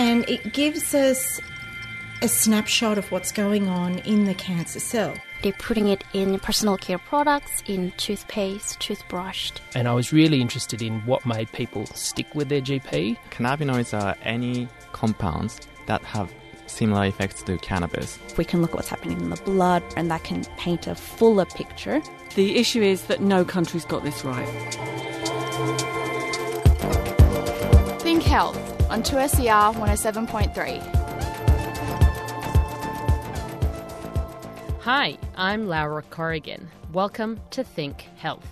and it gives us a snapshot of what's going on in the cancer cell. They're putting it in personal care products, in toothpaste, toothbrush. And I was really interested in what made people stick with their GP. Cannabinoids are any compounds that have similar effects to cannabis. We can look at what's happening in the blood, and that can paint a fuller picture. The issue is that no country's got this right. Think Health on 2SER 107.3. Hi, I'm Laura Corrigan. Welcome to Think Health.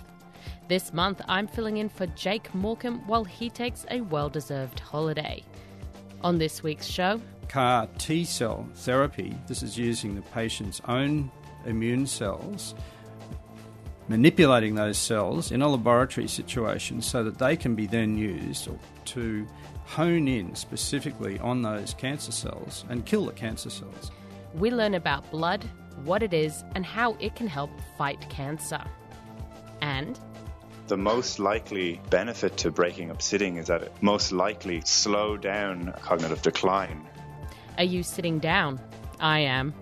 This month, I'm filling in for Jake Morecambe while he takes a well deserved holiday. On this week's show, CAR T cell therapy, this is using the patient's own immune cells, manipulating those cells in a laboratory situation so that they can be then used to hone in specifically on those cancer cells and kill the cancer cells. We learn about blood, what it is, and how it can help fight cancer. And the most likely benefit to breaking up sitting is that it most likely slow down cognitive decline. Are you sitting down? I am.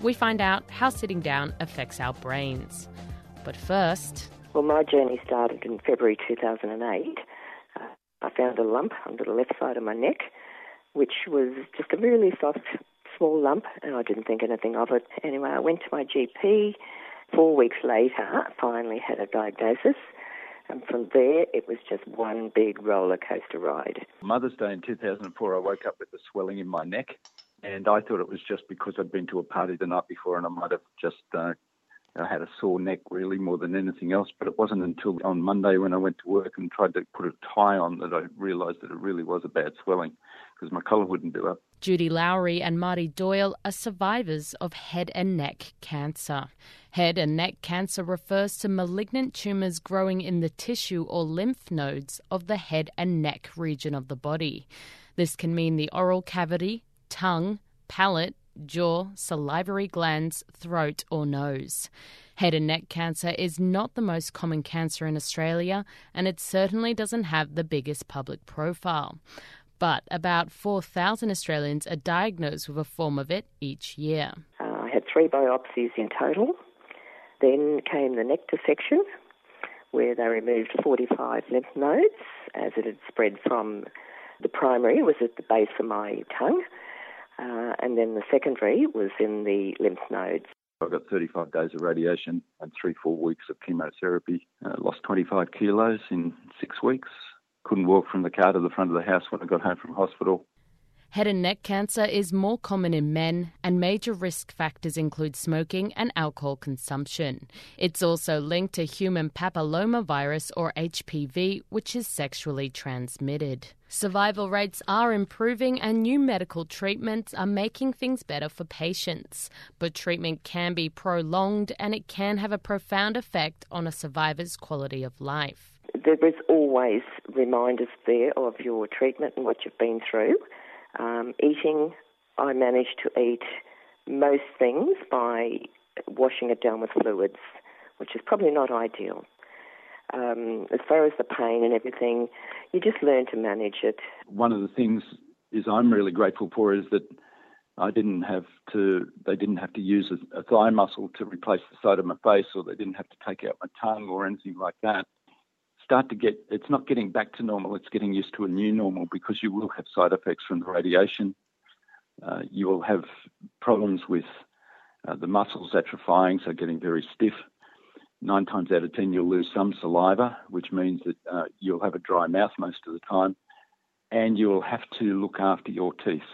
We find out how sitting down affects our brains. But first. Well, my journey started in February 2008. Uh, I found a lump under the left side of my neck, which was just a really soft small lump, and I didn't think anything of it. Anyway, I went to my GP. Four weeks later, finally had a diagnosis. And from there, it was just one big roller coaster ride. Mother's Day in 2004, I woke up with a swelling in my neck, and I thought it was just because I'd been to a party the night before and I might have just uh, I had a sore neck really more than anything else. But it wasn't until on Monday when I went to work and tried to put a tie on that I realised that it really was a bad swelling because my collar wouldn't do up. Judy Lowry and Marty Doyle are survivors of head and neck cancer. Head and neck cancer refers to malignant tumours growing in the tissue or lymph nodes of the head and neck region of the body. This can mean the oral cavity, tongue, palate, jaw, salivary glands, throat, or nose. Head and neck cancer is not the most common cancer in Australia, and it certainly doesn't have the biggest public profile. But about 4,000 Australians are diagnosed with a form of it each year. Uh, I had three biopsies in total. Then came the neck dissection, where they removed 45 lymph nodes as it had spread from the primary, was at the base of my tongue, uh, and then the secondary was in the lymph nodes. I got 35 days of radiation and three, four weeks of chemotherapy. Uh, lost 25 kilos in six weeks. Couldn't walk from the car to the front of the house when I got home from hospital. Head and neck cancer is more common in men, and major risk factors include smoking and alcohol consumption. It's also linked to human papillomavirus or HPV, which is sexually transmitted. Survival rates are improving, and new medical treatments are making things better for patients. But treatment can be prolonged, and it can have a profound effect on a survivor's quality of life. There is always reminders there of your treatment and what you've been through. Um, eating, I manage to eat most things by washing it down with fluids, which is probably not ideal. Um, as far as the pain and everything, you just learn to manage it. One of the things is I'm really grateful for is that I didn't have to. They didn't have to use a, a thigh muscle to replace the side of my face, or they didn't have to take out my tongue or anything like that start to get, it's not getting back to normal, it's getting used to a new normal because you will have side effects from the radiation. Uh, you will have problems with uh, the muscles atrophying, so getting very stiff. Nine times out of ten, you'll lose some saliva, which means that uh, you'll have a dry mouth most of the time, and you'll have to look after your teeth.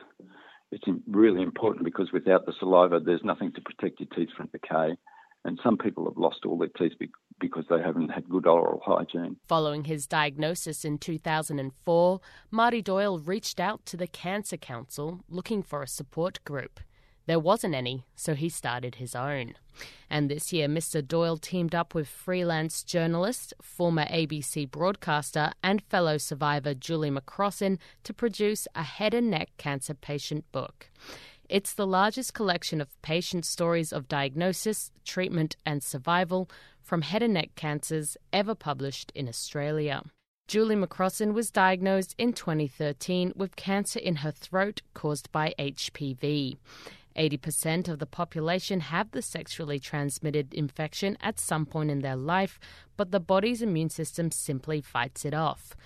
It's really important because without the saliva, there's nothing to protect your teeth from decay. And some people have lost all their teeth because they haven't had good oral hygiene. Following his diagnosis in 2004, Marty Doyle reached out to the Cancer Council looking for a support group. There wasn't any, so he started his own. And this year, Mr. Doyle teamed up with freelance journalist, former ABC broadcaster, and fellow survivor Julie McCrossin to produce a head and neck cancer patient book. It's the largest collection of patient stories of diagnosis, treatment, and survival from head and neck cancers ever published in Australia. Julie McCrossin was diagnosed in 2013 with cancer in her throat caused by HPV. 80% of the population have the sexually transmitted infection at some point in their life, but the body's immune system simply fights it off.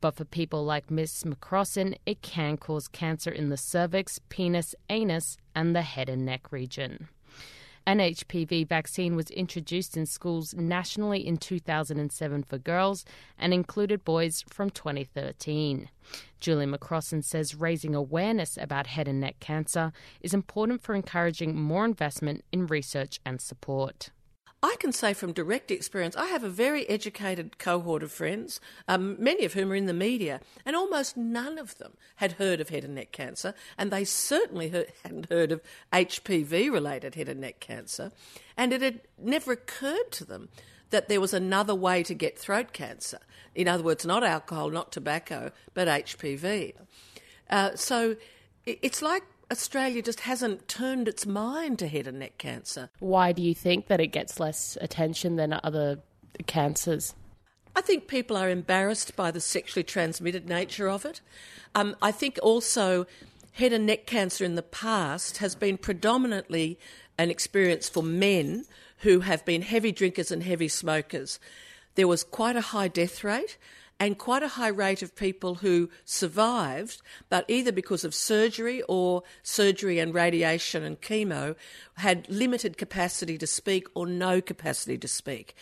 But for people like Miss McCrossin, it can cause cancer in the cervix, penis, anus, and the head and neck region. An HPV vaccine was introduced in schools nationally in 2007 for girls and included boys from 2013. Julie McCrossin says raising awareness about head and neck cancer is important for encouraging more investment in research and support. I can say from direct experience, I have a very educated cohort of friends, um, many of whom are in the media, and almost none of them had heard of head and neck cancer, and they certainly heard, hadn't heard of HPV related head and neck cancer, and it had never occurred to them that there was another way to get throat cancer. In other words, not alcohol, not tobacco, but HPV. Uh, so it's like Australia just hasn't turned its mind to head and neck cancer. Why do you think that it gets less attention than other cancers? I think people are embarrassed by the sexually transmitted nature of it. Um, I think also head and neck cancer in the past has been predominantly an experience for men who have been heavy drinkers and heavy smokers. There was quite a high death rate and quite a high rate of people who survived, but either because of surgery or surgery and radiation and chemo, had limited capacity to speak or no capacity to speak.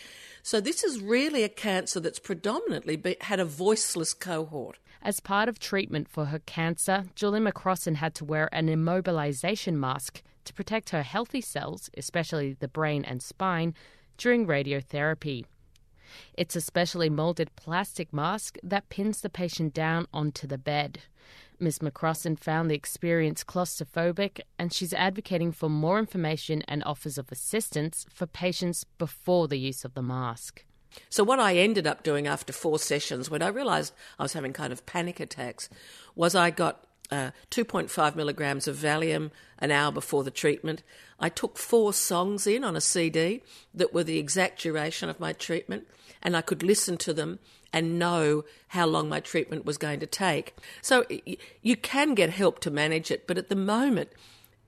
So this is really a cancer that's predominantly be, had a voiceless cohort. As part of treatment for her cancer, Julie McCrossin had to wear an immobilization mask to protect her healthy cells, especially the brain and spine, during radiotherapy. It's a specially molded plastic mask that pins the patient down onto the bed. Ms. McCrossin found the experience claustrophobic and she's advocating for more information and offers of assistance for patients before the use of the mask. So, what I ended up doing after four sessions, when I realised I was having kind of panic attacks, was I got uh, 2.5 milligrams of Valium an hour before the treatment. I took four songs in on a CD that were the exact duration of my treatment, and I could listen to them and know how long my treatment was going to take. So you can get help to manage it, but at the moment,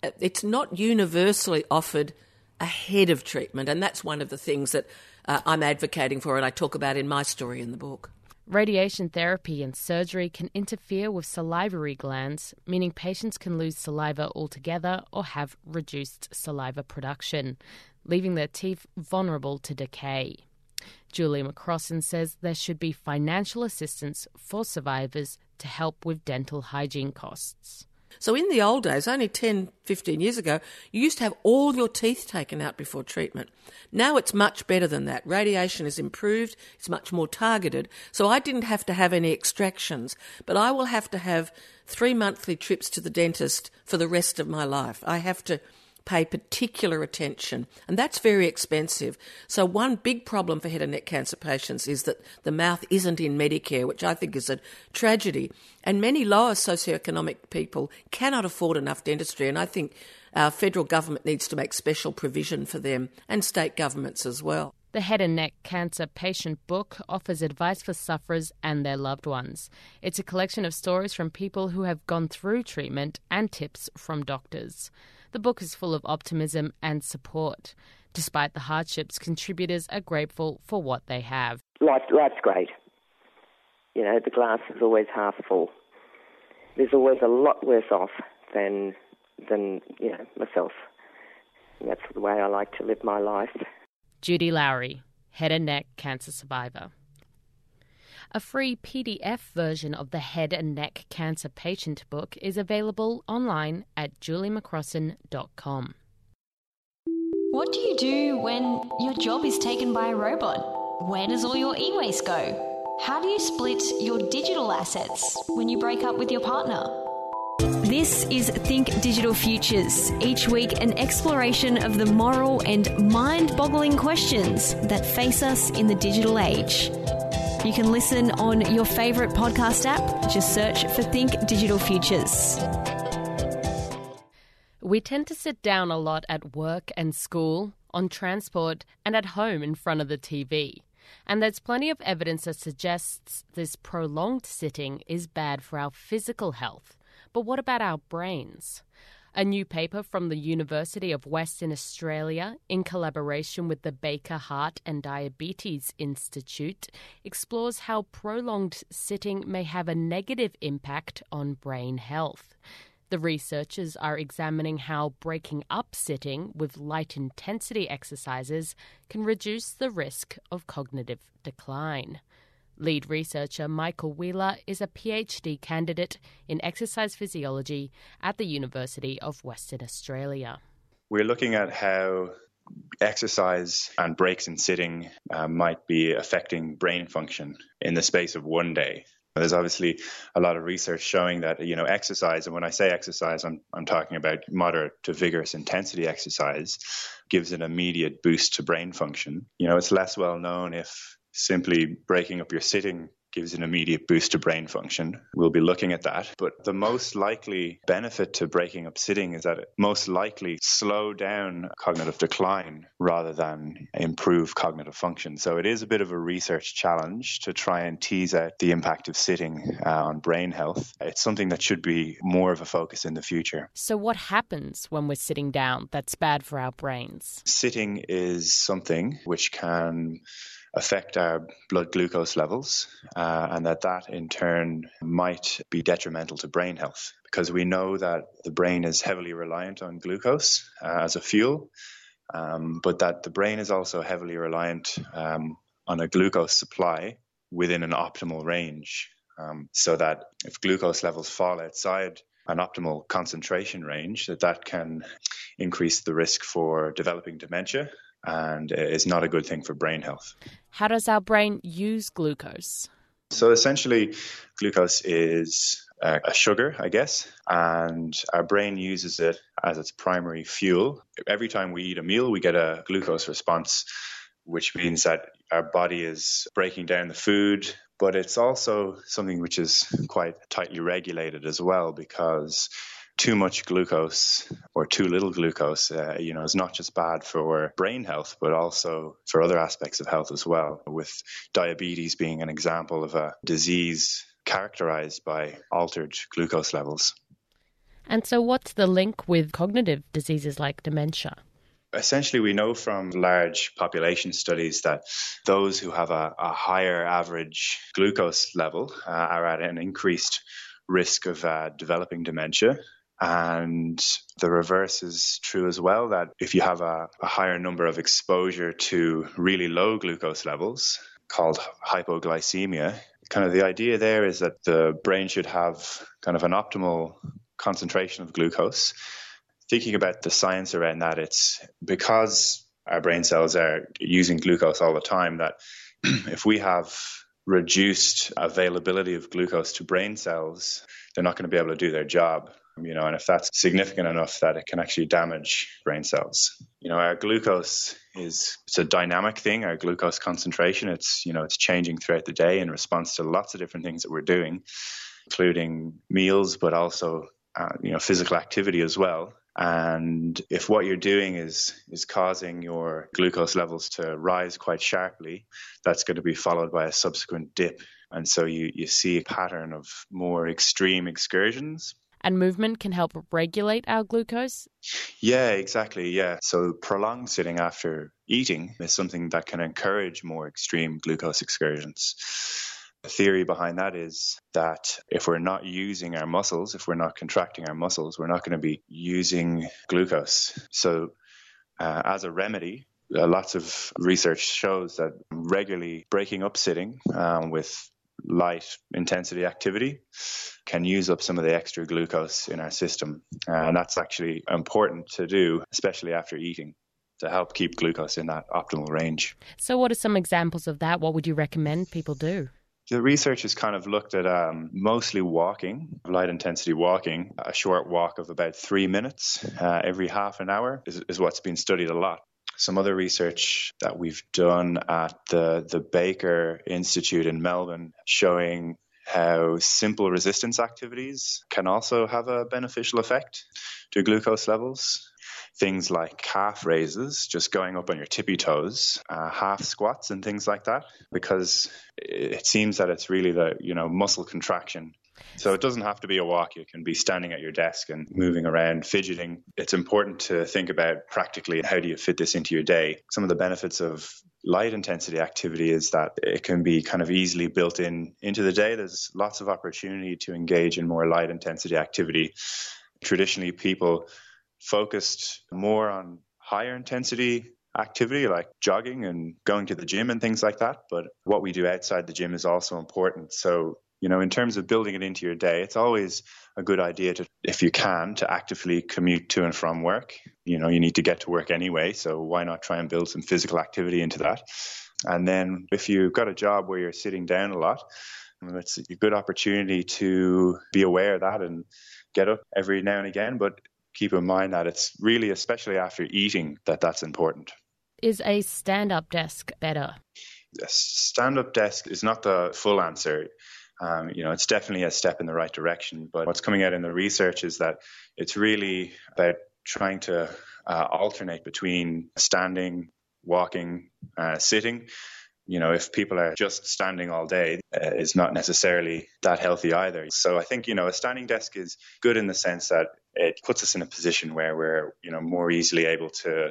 uh, it's not universally offered ahead of treatment, and that's one of the things that uh, I'm advocating for, and I talk about in my story in the book. Radiation therapy and surgery can interfere with salivary glands, meaning patients can lose saliva altogether or have reduced saliva production, leaving their teeth vulnerable to decay. Julie McCrossin says there should be financial assistance for survivors to help with dental hygiene costs. So, in the old days, only 10, 15 years ago, you used to have all your teeth taken out before treatment. Now it's much better than that. Radiation is improved, it's much more targeted. So, I didn't have to have any extractions, but I will have to have three monthly trips to the dentist for the rest of my life. I have to pay particular attention, and that's very expensive. So, one big problem for head and neck cancer patients is that the mouth isn't in Medicare, which I think is a tragedy. And many lower socioeconomic people cannot afford enough dentistry, and I think our federal government needs to make special provision for them and state governments as well. The Head and Neck Cancer Patient Book offers advice for sufferers and their loved ones. It's a collection of stories from people who have gone through treatment and tips from doctors. The book is full of optimism and support. Despite the hardships, contributors are grateful for what they have. Life, life's great. You know, the glass is always half full. There's always a lot worse off than than you know myself. And that's the way I like to live my life. Judy Lowry, head and neck cancer survivor. A free PDF version of the Head and Neck Cancer Patient Book is available online at juliemccrossin.com. What do you do when your job is taken by a robot? Where does all your e waste go? How do you split your digital assets when you break up with your partner? This is Think Digital Futures. Each week, an exploration of the moral and mind boggling questions that face us in the digital age. You can listen on your favourite podcast app. Just search for Think Digital Futures. We tend to sit down a lot at work and school, on transport, and at home in front of the TV. And there's plenty of evidence that suggests this prolonged sitting is bad for our physical health. But what about our brains? A new paper from the University of Western Australia, in collaboration with the Baker Heart and Diabetes Institute, explores how prolonged sitting may have a negative impact on brain health. The researchers are examining how breaking up sitting with light intensity exercises can reduce the risk of cognitive decline. Lead researcher Michael Wheeler is a PhD candidate in exercise physiology at the University of Western Australia. We're looking at how exercise and breaks in sitting uh, might be affecting brain function in the space of one day. There's obviously a lot of research showing that you know exercise, and when I say exercise, I'm I'm talking about moderate to vigorous intensity exercise, gives an immediate boost to brain function. You know, it's less well known if simply breaking up your sitting gives an immediate boost to brain function. We'll be looking at that. But the most likely benefit to breaking up sitting is that it most likely slow down cognitive decline rather than improve cognitive function. So it is a bit of a research challenge to try and tease out the impact of sitting uh, on brain health. It's something that should be more of a focus in the future. So what happens when we're sitting down that's bad for our brains? Sitting is something which can affect our blood glucose levels, uh, and that that in turn might be detrimental to brain health because we know that the brain is heavily reliant on glucose uh, as a fuel, um, but that the brain is also heavily reliant um, on a glucose supply within an optimal range. Um, so that if glucose levels fall outside an optimal concentration range, that that can increase the risk for developing dementia and is not a good thing for brain health. How does our brain use glucose? So essentially, glucose is uh, a sugar, I guess, and our brain uses it as its primary fuel. Every time we eat a meal, we get a glucose response, which means that our body is breaking down the food, but it's also something which is quite tightly regulated as well because too much glucose or too little glucose, uh, you know, is not just bad for brain health, but also for other aspects of health as well. With diabetes being an example of a disease characterized by altered glucose levels. And so, what's the link with cognitive diseases like dementia? Essentially, we know from large population studies that those who have a, a higher average glucose level uh, are at an increased risk of uh, developing dementia. And the reverse is true as well that if you have a, a, higher number of exposure to really low glucose levels, called hypoglycemia, kind of the idea there is that the brain should have kind of an optimal concentration of glucose. Thinking about the science around that, it's because our brain cells are using glucose all the time that if we have reduced availability of glucose to brain cells, they're not going to be able to do their job you know, and if that's significant enough that it can actually damage brain cells. You know, our glucose is it's a dynamic thing, our glucose concentration. It's, you know, it's changing throughout the day in response to lots of different things that we're doing, including meals, but also, uh, you know, physical activity as well. And if what you're doing is is causing your glucose levels to rise quite sharply, that's going to be followed by a subsequent dip. And so you, you see a pattern of more extreme excursions and movement can help regulate our glucose? Yeah, exactly. Yeah. So prolonged sitting after eating is something that can encourage more extreme glucose excursions. The theory behind that is that if we're not using our muscles, if we're not contracting our muscles, we're not going to be using glucose. So, uh, as a remedy, uh, lots of research shows that regularly breaking up sitting um, with light intensity activity can use up some of the extra glucose in our system. And that's actually important to do, especially after eating, to help keep glucose in that optimal range. So, what are some examples of that? What would you recommend people do? The research has kind of looked at um, mostly walking, light intensity walking. A short walk of about three minutes uh, every half an hour is, is what's been studied a lot some other research that we've done at the, the Baker Institute in Melbourne showing how simple resistance activities can also have a beneficial effect to glucose levels. things like calf raises, just going up on your tippy toes, uh, half squats, and things like that, because it seems that it's really the you know muscle contraction so it doesn't have to be a walk. You can be standing at your desk and moving around, fidgeting. It's important to think about practically how do you fit this into your day. Some of the benefits of light intensity activity is that it can be kind of easily built in into the day. There's lots of opportunity to engage in more light intensity activity. Traditionally, people focused more on higher intensity activity like jogging and going to the gym and things like that. But what we do outside the gym is also important. So you know, in terms of building it into your day, it's always a good idea to, if you can, to actively commute to and from work. You know, you need to get to work anyway, so why not try and build some physical activity into that? And then if you've got a job where you're sitting down a lot, it's a good opportunity to be aware of that and get up every now and again. But keep in mind that it's really, especially after eating, that that's important. Is a stand up desk better? A stand up desk is not the full answer um, you know, it's definitely a step in the right direction. But what's coming out in the research is that it's really about trying to uh, alternate between standing, walking, uh, sitting. You know, if people are just standing all day, uh, is not necessarily that healthy either. So I think you know a standing desk is good in the sense that it puts us in a position where we're you know more easily able to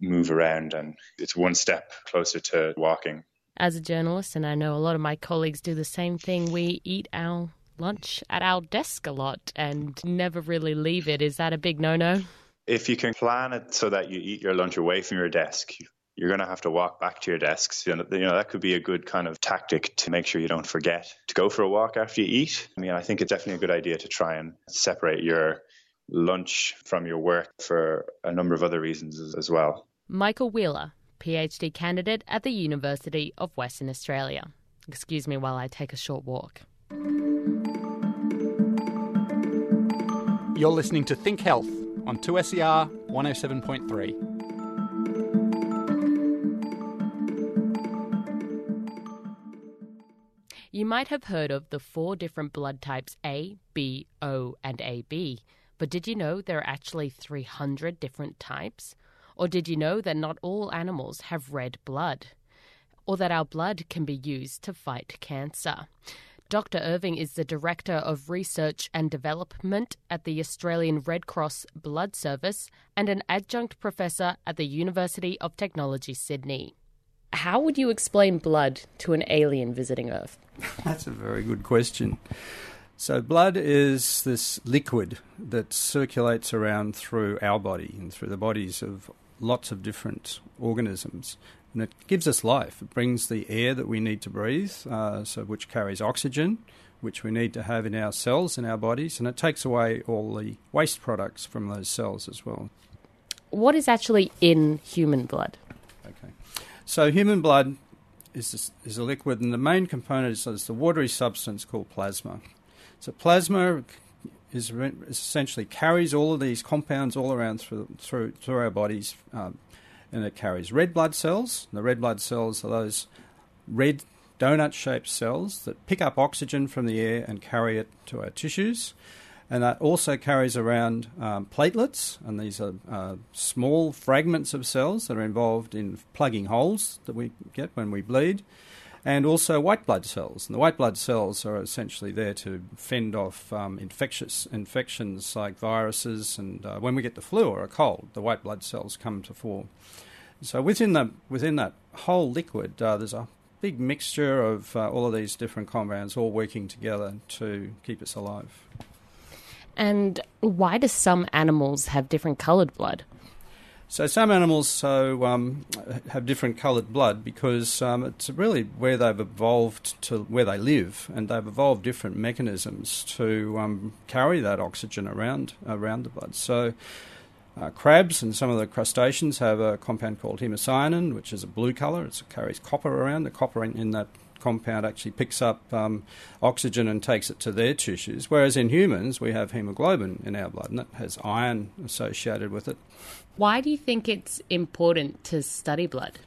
move around, and it's one step closer to walking as a journalist, and I know a lot of my colleagues do the same thing. We eat our lunch at our desk a lot and never really leave it. Is that a big no no? If you can plan it so that you eat your lunch away from your desk, you're going to have to walk back to your desks. You know, you know, that could be a good kind of tactic to make sure you don't forget to go for a walk after you eat. I mean, I think it's definitely a good idea to try and separate your lunch from your work for a number of other reasons as well. Michael Wheeler PhD candidate at the University of Western Australia. Excuse me while I take a short walk. You're listening to Think Health on 2SER 107.3. You might have heard of the four different blood types A, B, O, and AB, but did you know there are actually 300 different types? Or did you know that not all animals have red blood? Or that our blood can be used to fight cancer? Dr. Irving is the Director of Research and Development at the Australian Red Cross Blood Service and an adjunct professor at the University of Technology, Sydney. How would you explain blood to an alien visiting Earth? That's a very good question. So, blood is this liquid that circulates around through our body and through the bodies of lots of different organisms. And it gives us life. It brings the air that we need to breathe, uh, so which carries oxygen, which we need to have in our cells in our bodies, and it takes away all the waste products from those cells as well. What is actually in human blood? Okay, so human blood is is a liquid, and the main component is, is the watery substance called plasma. So plasma is, essentially carries all of these compounds all around through through, through our bodies, um, and it carries red blood cells. The red blood cells are those red donut-shaped cells that pick up oxygen from the air and carry it to our tissues. And that also carries around um, platelets, and these are uh, small fragments of cells that are involved in plugging holes that we get when we bleed and also white blood cells. And the white blood cells are essentially there to fend off um, infectious infections like viruses, and uh, when we get the flu or a cold, the white blood cells come to fore. So within the within that whole liquid, uh, there's a big mixture of uh, all of these different compounds all working together to keep us alive. And why do some animals have different coloured blood? So some animals so um, have different coloured blood because um, it's really where they've evolved to where they live, and they've evolved different mechanisms to um, carry that oxygen around around the blood. So. Uh, crabs and some of the crustaceans have a compound called hemocyanin, which is a blue colour. It carries copper around. The copper in, in that compound actually picks up um, oxygen and takes it to their tissues. Whereas in humans, we have hemoglobin in our blood, and that has iron associated with it. Why do you think it's important to study blood?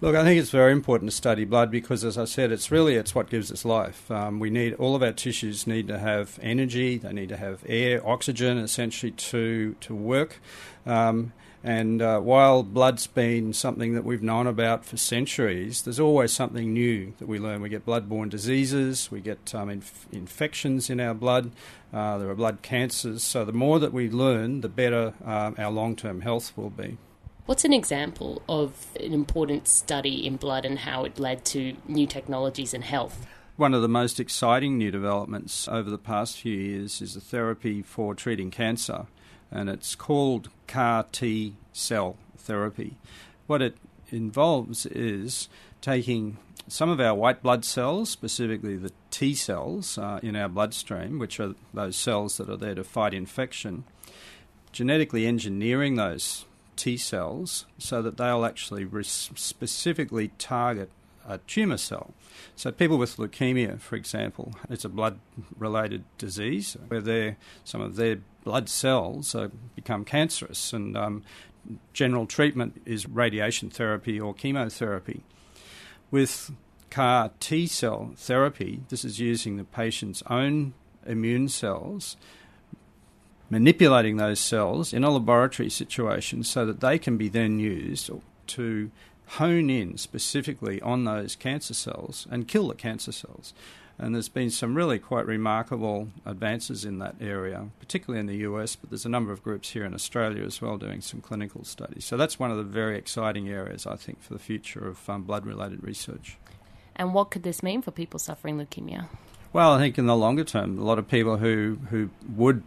Look, I think it's very important to study blood because, as I said, it's really it's what gives us life. Um, we need all of our tissues need to have energy. They need to have air, oxygen, essentially to to work. Um, and uh, while blood's been something that we've known about for centuries, there's always something new that we learn. We get blood-borne diseases, we get um, inf- infections in our blood, uh, there are blood cancers. So the more that we learn, the better uh, our long-term health will be. What's an example of an important study in blood and how it led to new technologies in health? One of the most exciting new developments over the past few years is a therapy for treating cancer, and it's called CAR T cell therapy. What it involves is taking some of our white blood cells, specifically the T cells uh, in our bloodstream, which are those cells that are there to fight infection, genetically engineering those T cells so that they'll actually res- specifically target a tumour cell. So, people with leukemia, for example, it's a blood related disease where some of their blood cells uh, become cancerous, and um, general treatment is radiation therapy or chemotherapy. With CAR T cell therapy, this is using the patient's own immune cells manipulating those cells in a laboratory situation so that they can be then used to hone in specifically on those cancer cells and kill the cancer cells. And there's been some really quite remarkable advances in that area, particularly in the US, but there's a number of groups here in Australia as well doing some clinical studies. So that's one of the very exciting areas, I think, for the future of um, blood related research. And what could this mean for people suffering leukemia? Well, I think in the longer term, a lot of people who, who would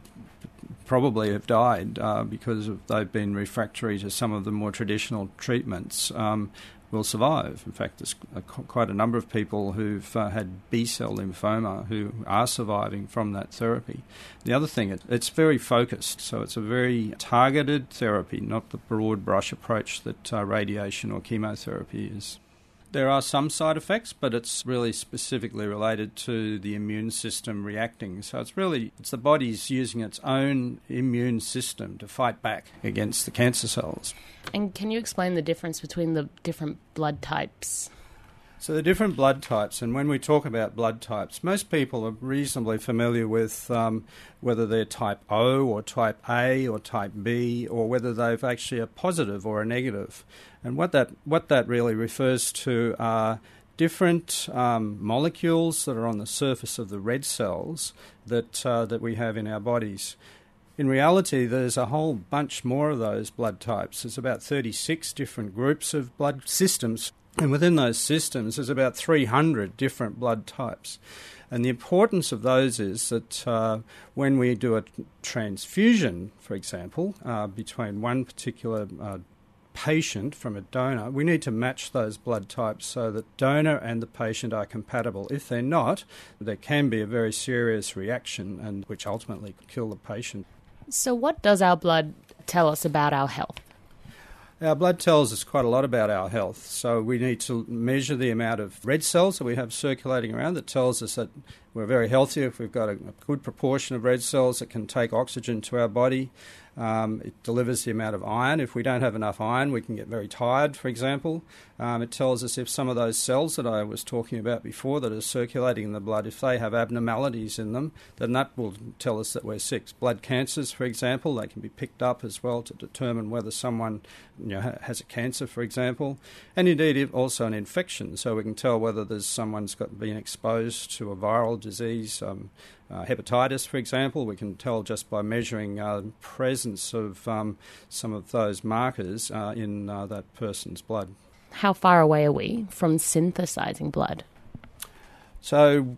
probably have died uh, because of, they've been refractory to some of the more traditional treatments um, will survive. In fact, there's quite a number of people who've uh, had B cell lymphoma who are surviving from that therapy. The other thing, it, it's very focused, so it's a very targeted therapy, not the broad brush approach that uh, radiation or chemotherapy is. There are some side effects, but it's really specifically related to the immune system reacting. So it's really it's the body's using its own immune system to fight back against the cancer cells. And can you explain the difference between the different blood types? So, the different blood types, and when we talk about blood types, most people are reasonably familiar with um, whether they're type O or type A or type B, or whether they've actually a positive or a negative. And what that, what that really refers to are different um, molecules that are on the surface of the red cells that, uh, that we have in our bodies. In reality, there's a whole bunch more of those blood types. There's about 36 different groups of blood systems and within those systems, there's about 300 different blood types. And the importance of those is that uh, when we do a transfusion, for example, uh, between one particular uh, patient from a donor, we need to match those blood types so that donor and the patient are compatible. If they're not, there can be a very serious reaction, and which ultimately could kill the patient. So, what does our blood tell us about our health? Our blood tells us quite a lot about our health. So we need to measure the amount of red cells that we have circulating around that tells us that we're very healthy if we've got a, good proportion of red cells that can take oxygen to our body. Um, it delivers the amount of iron. If we don't have enough iron, we can get very tired, for example. Um, it tells us if some of those cells that I was talking about before that are circulating in the blood, if they have abnormalities in them, then that will tell us that we're sick. Blood cancers, for example, they can be picked up as well to determine whether someone you know, has a cancer, for example, and indeed also an infection, so we can tell whether there's someone's got been exposed to a viral disease. Um, uh, hepatitis, for example, we can tell just by measuring uh, presence of um, some of those markers uh, in uh, that person's blood. How far away are we from synthesizing blood? So,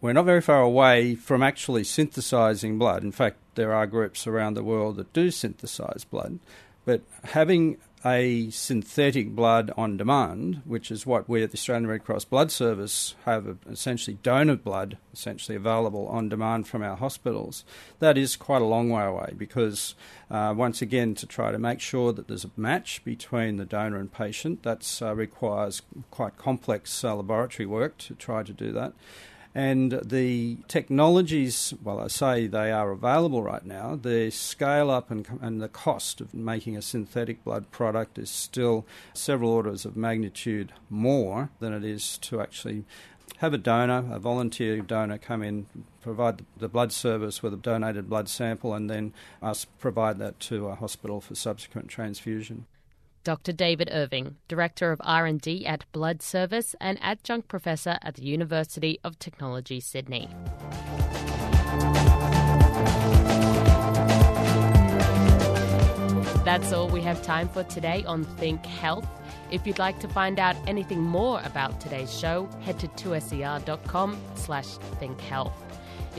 we're not very far away from actually synthesizing blood. In fact, there are groups around the world that do synthesize blood, but having a synthetic blood on demand, which is what we at the Australian Red Cross Blood Service have essentially donor blood essentially available on demand from our hospitals. That is quite a long way away because, uh, once again, to try to make sure that there's a match between the donor and patient, that uh, requires quite complex uh, laboratory work to try to do that. And the technologies, well, I say they are available right now, the scale up and, and the cost of making a synthetic blood product is still several orders of magnitude more than it is to actually have a donor, a volunteer donor, come in, provide the blood service with a donated blood sample, and then us provide that to a hospital for subsequent transfusion. Dr. David Irving, Director of R&D at Blood Service and Adjunct Professor at the University of Technology, Sydney. That's all we have time for today on Think Health. If you'd like to find out anything more about today's show, head to 2ser.com slash thinkhealth.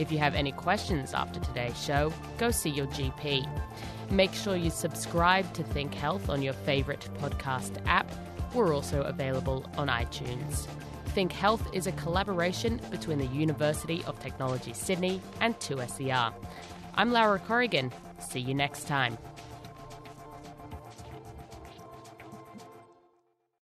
If you have any questions after today's show, go see your GP. Make sure you subscribe to Think Health on your favourite podcast app. We're also available on iTunes. Think Health is a collaboration between the University of Technology Sydney and 2SER. I'm Laura Corrigan. See you next time.